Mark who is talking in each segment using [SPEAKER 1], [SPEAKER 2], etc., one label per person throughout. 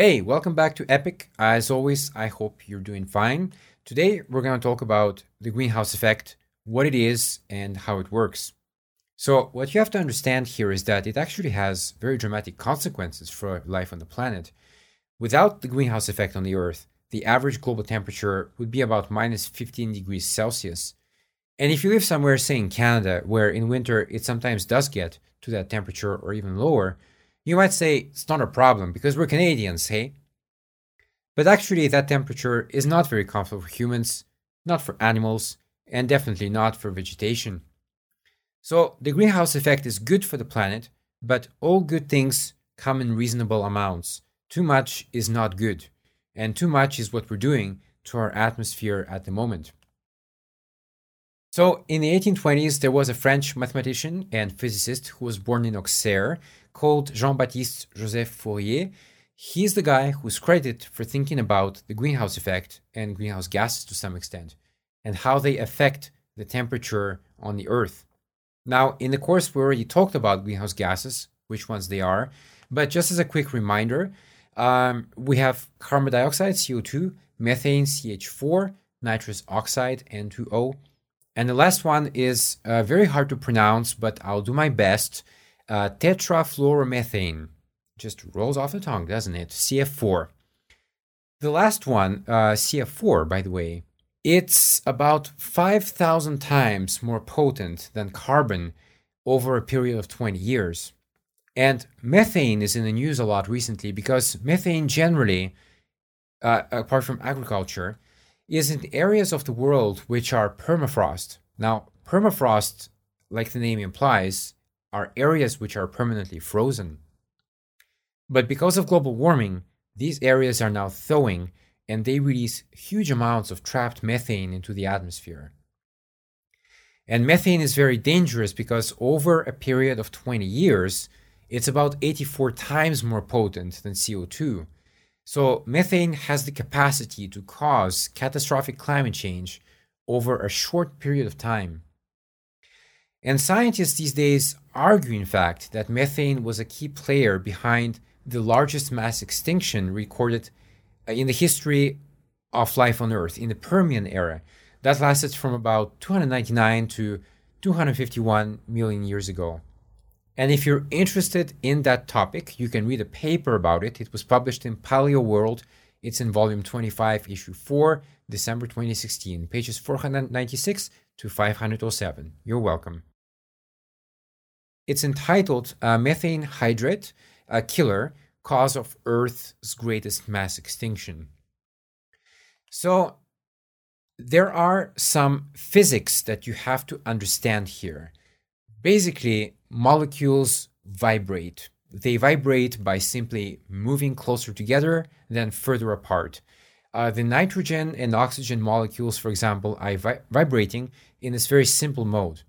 [SPEAKER 1] Hey, welcome back to Epic. As always, I hope you're doing fine. Today, we're going to talk about the greenhouse effect, what it is, and how it works. So, what you have to understand here is that it actually has very dramatic consequences for life on the planet. Without the greenhouse effect on the Earth, the average global temperature would be about minus 15 degrees Celsius. And if you live somewhere, say in Canada, where in winter it sometimes does get to that temperature or even lower, you might say it's not a problem because we're Canadians, hey? But actually, that temperature is not very comfortable for humans, not for animals, and definitely not for vegetation. So, the greenhouse effect is good for the planet, but all good things come in reasonable amounts. Too much is not good, and too much is what we're doing to our atmosphere at the moment. So, in the 1820s, there was a French mathematician and physicist who was born in Auxerre called Jean Baptiste Joseph Fourier. He's the guy who's credited for thinking about the greenhouse effect and greenhouse gases to some extent and how they affect the temperature on the Earth. Now, in the course, we already talked about greenhouse gases, which ones they are, but just as a quick reminder, um, we have carbon dioxide, CO2, methane, CH4, nitrous oxide, N2O, and the last one is uh, very hard to pronounce, but I'll do my best. Uh, tetrafluoromethane. Just rolls off the tongue, doesn't it? CF4. The last one, uh, CF4, by the way, it's about 5,000 times more potent than carbon over a period of 20 years. And methane is in the news a lot recently because methane generally, uh, apart from agriculture, is in areas of the world which are permafrost. Now, permafrost, like the name implies, are areas which are permanently frozen. But because of global warming, these areas are now thawing and they release huge amounts of trapped methane into the atmosphere. And methane is very dangerous because over a period of 20 years, it's about 84 times more potent than CO2. So, methane has the capacity to cause catastrophic climate change over a short period of time. And scientists these days argue, in fact, that methane was a key player behind the largest mass extinction recorded uh, in the history of life on Earth in the Permian era. That lasted from about 299 to 251 million years ago. And if you're interested in that topic, you can read a paper about it. It was published in Palaeoworld. It's in volume 25, issue 4, December 2016, pages 496 to 507. You're welcome. It's entitled uh, Methane Hydrate, a Killer, Cause of Earth's Greatest Mass Extinction. So, there are some physics that you have to understand here. Basically, molecules vibrate. They vibrate by simply moving closer together than further apart. Uh, the nitrogen and oxygen molecules, for example, are vi- vibrating in this very simple mode.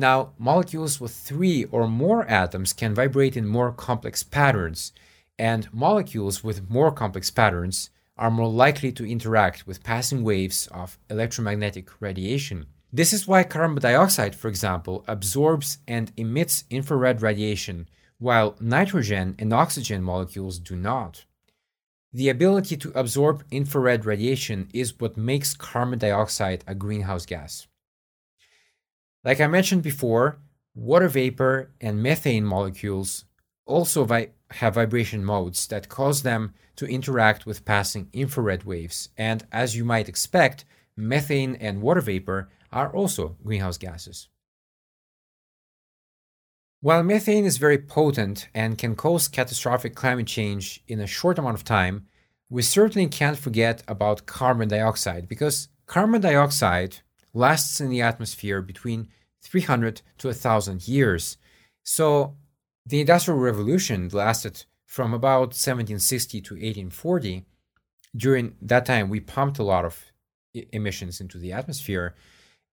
[SPEAKER 1] Now, molecules with three or more atoms can vibrate in more complex patterns, and molecules with more complex patterns are more likely to interact with passing waves of electromagnetic radiation. This is why carbon dioxide, for example, absorbs and emits infrared radiation, while nitrogen and oxygen molecules do not. The ability to absorb infrared radiation is what makes carbon dioxide a greenhouse gas. Like I mentioned before, water vapor and methane molecules also vi- have vibration modes that cause them to interact with passing infrared waves, and as you might expect, methane and water vapor are also greenhouse gases. While methane is very potent and can cause catastrophic climate change in a short amount of time, we certainly can't forget about carbon dioxide because carbon dioxide lasts in the atmosphere between 300 to 1,000 years. So the Industrial Revolution lasted from about 1760 to 1840. During that time, we pumped a lot of emissions into the atmosphere.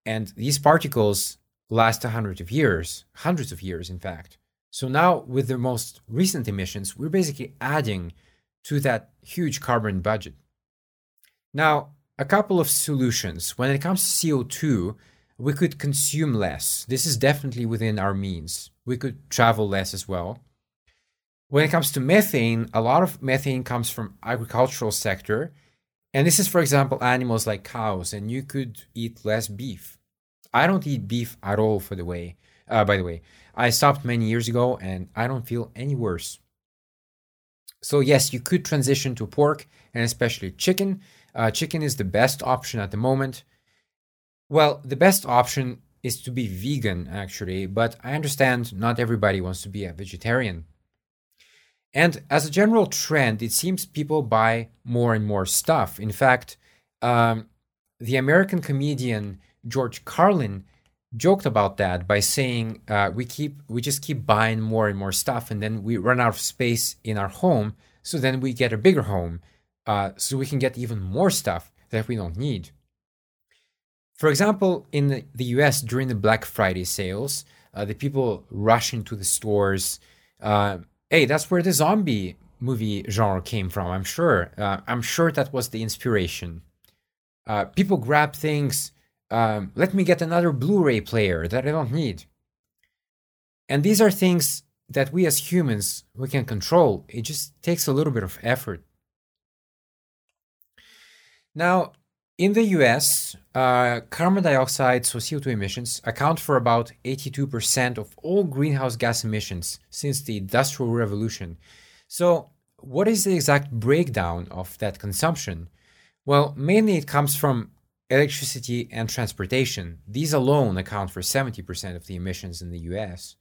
[SPEAKER 1] And these particles last a hundred of years, hundreds of years, in fact. So now, with the most recent emissions, we're basically adding to that huge carbon budget. Now, a couple of solutions. When it comes to CO2, we could consume less. This is definitely within our means. We could travel less as well. When it comes to methane, a lot of methane comes from agricultural sector. And this is, for example, animals like cows, and you could eat less beef. I don't eat beef at all, for the way. Uh, by the way, I stopped many years ago, and I don't feel any worse. So yes, you could transition to pork and especially chicken. Uh, chicken is the best option at the moment. Well, the best option is to be vegan, actually, but I understand not everybody wants to be a vegetarian. And as a general trend, it seems people buy more and more stuff. In fact, um, the American comedian George Carlin joked about that by saying uh, we keep we just keep buying more and more stuff, and then we run out of space in our home. So then we get a bigger home, uh, so we can get even more stuff that we don't need. For example, in the, US during the Black Friday sales, uh, the people rush into the stores. Uh, hey, that's where the zombie movie genre came from. I'm sure. Uh, I'm sure that was the inspiration. Uh, people grab things. Um, let me get another Blu-ray player that I don't need. And these are things that we as humans we can control. It just takes a little bit of effort. Now, in the US, uh, carbon dioxide, so CO2 emissions, account for about 82% of all greenhouse gas emissions since the Industrial Revolution. So, what is the exact breakdown of that consumption? Well, mainly it comes from electricity and transportation. These alone account for 70% of the emissions in the US.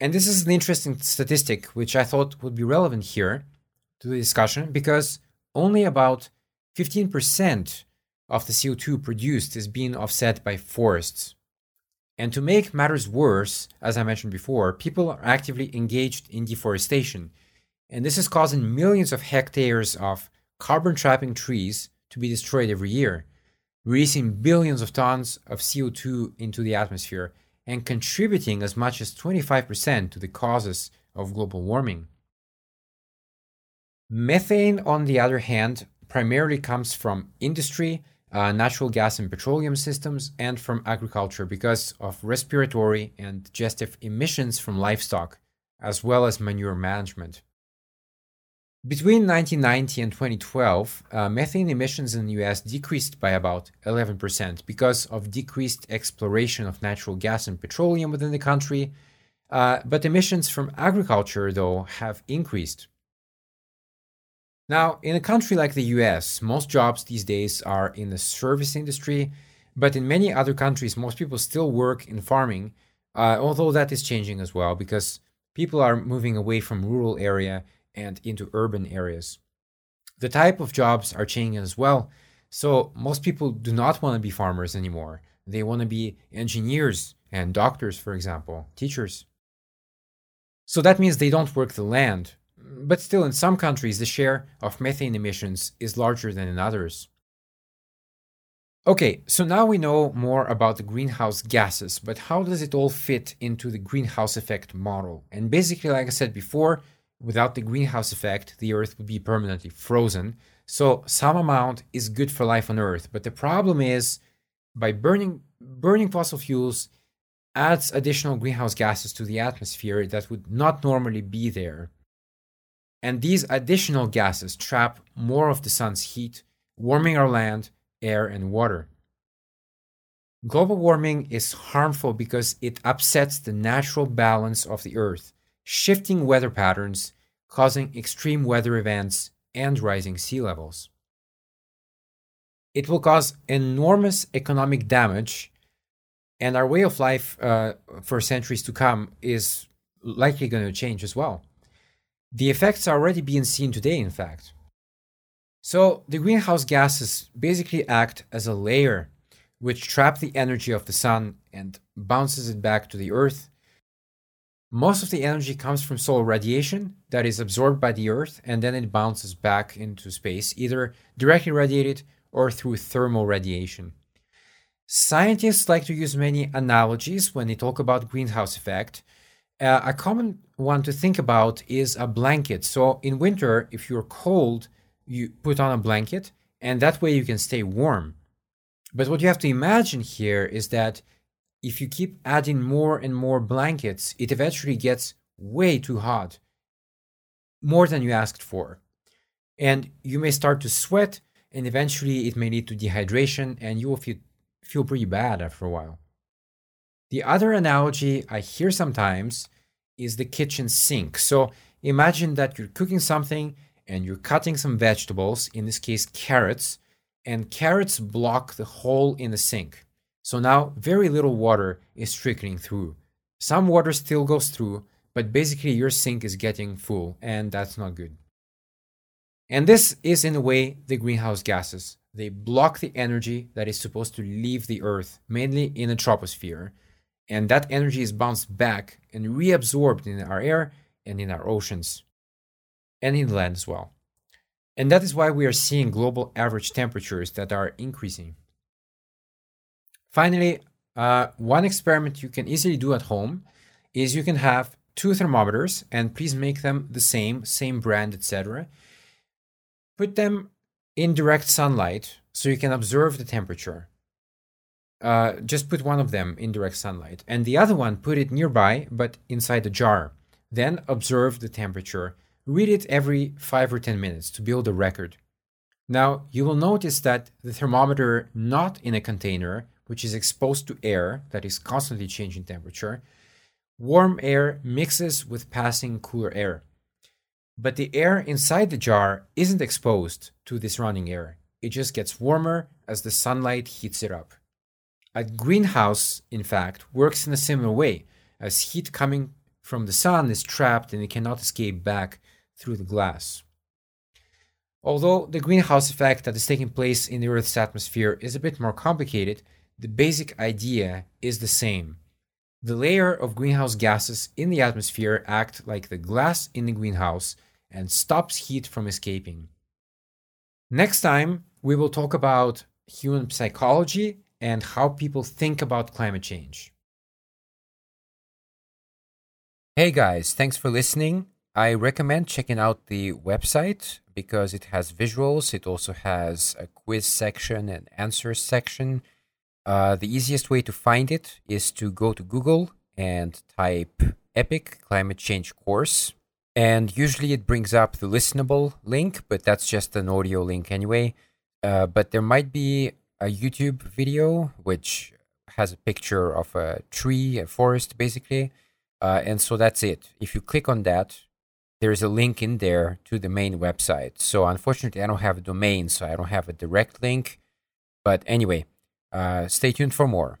[SPEAKER 1] And this is an interesting statistic which I thought would be relevant here to the discussion because only about 15% of the CO2 produced is being offset by forests. And to make matters worse, as I mentioned before, people are actively engaged in deforestation. And this is causing millions of hectares of carbon trapping trees to be destroyed every year, releasing billions of tons of CO2 into the atmosphere and contributing as much as 25% to the causes of global warming. Methane, on the other hand, primarily comes from industry uh, natural gas and petroleum systems, and from agriculture because of respiratory and digestive emissions from livestock, as well as manure management. Between 1990 and 2012, uh, methane emissions in the US decreased by about 11% because of decreased exploration of natural gas and petroleum within the country. Uh, but emissions from agriculture, though, have increased. Now, in a country like the US, most jobs these days are in the service industry, but in many other countries, most people still work in farming, uh, although that is changing as well because people are moving away from rural area and into urban areas. The type of jobs are changing as well. So, most people do not want to be farmers anymore. They want to be engineers and doctors, for example, teachers. So that means they don't work the land, but still, in some countries, the share of methane emissions is larger than in others. Okay, so now we know more about the greenhouse gases, but how does it all fit into the greenhouse effect model? And basically, like I said before, without the greenhouse effect, the Earth would be permanently frozen. So some amount is good for life on Earth, but the problem is by burning burning fossil fuels adds additional greenhouse gases to the atmosphere that would not normally be there. And these additional gases trap more of the sun's heat, warming our land, air, and water. Global warming is harmful because it upsets the natural balance of the Earth, shifting weather patterns, causing extreme weather events and rising sea levels. It will cause enormous economic damage, and our way of life uh, for centuries to come is likely going to change as well. The effects are already being seen today, in fact. So, the greenhouse gases basically act as a layer which trap the energy of the sun and bounces it back to the earth. Most of the energy comes from solar radiation that is absorbed by the earth and then it bounces back into space, either directly radiated or through thermal radiation. Scientists like to use many analogies when they talk about greenhouse effect, uh, a common one to think about is a blanket. So in winter, if you're cold, you put on a blanket, and that way you can stay warm. But what you have to imagine here is that if you keep adding more and more blankets, it eventually gets way too hot. more than you asked for. And you may start to sweat, and eventually it may lead to dehydration, and you will feel, feel pretty bad after a while. The other analogy I hear sometimes is the kitchen sink. So imagine that you're cooking something and you're cutting some vegetables, in this case, carrots, and carrots block the hole in the sink. So now very little water is trickling through. Some water still goes through, but basically your sink is getting full, and that's not good. And this is, in a way, the greenhouse gases. They block the energy that is supposed to leave the Earth, mainly in the troposphere, and that energy is bounced back and reabsorbed in our air and in our oceans and in land as well. And that is why we are seeing global average temperatures that are increasing. Finally, uh, one experiment you can easily do at home is you can have two thermometers and please make them the same, same brand, etc. Put them in direct sunlight so you can observe the temperature. Uh, just put one of them in direct sunlight and the other one put it nearby but inside a jar. Then observe the temperature Read it every 5 or 10 minutes to build a record. Now, you will notice that the thermometer not in a container, which is exposed to air that is constantly changing temperature, warm air mixes with passing cooler air. But the air inside the jar isn't exposed to this running air. It just gets warmer as the sunlight heats it up. A greenhouse, in fact, works in a similar way, as heat coming from the sun is trapped and it cannot escape back through the glass. Although the greenhouse effect that is taking place in the Earth's atmosphere is a bit more complicated, the basic idea is the same. The layer of greenhouse gases in the atmosphere act like the glass in the greenhouse and stops heat from escaping. Next time, we will talk about human psychology and how people think about climate change. Hey guys, thanks for listening. I recommend checking out the website because it has visuals. It also has a quiz section and answers section. Uh, the easiest way to find it is to go to Google and type Epic Climate Change Course. And usually it brings up the listenable link, but that's just an audio link anyway. Uh, but there might be a YouTube video which has a picture of a tree, a forest, basically. Uh, and so that's it. If you click on that, there's a link in there to the main website. So unfortunately, I don't have a domain, so I don't have a direct link. But anyway, uh, stay tuned for more.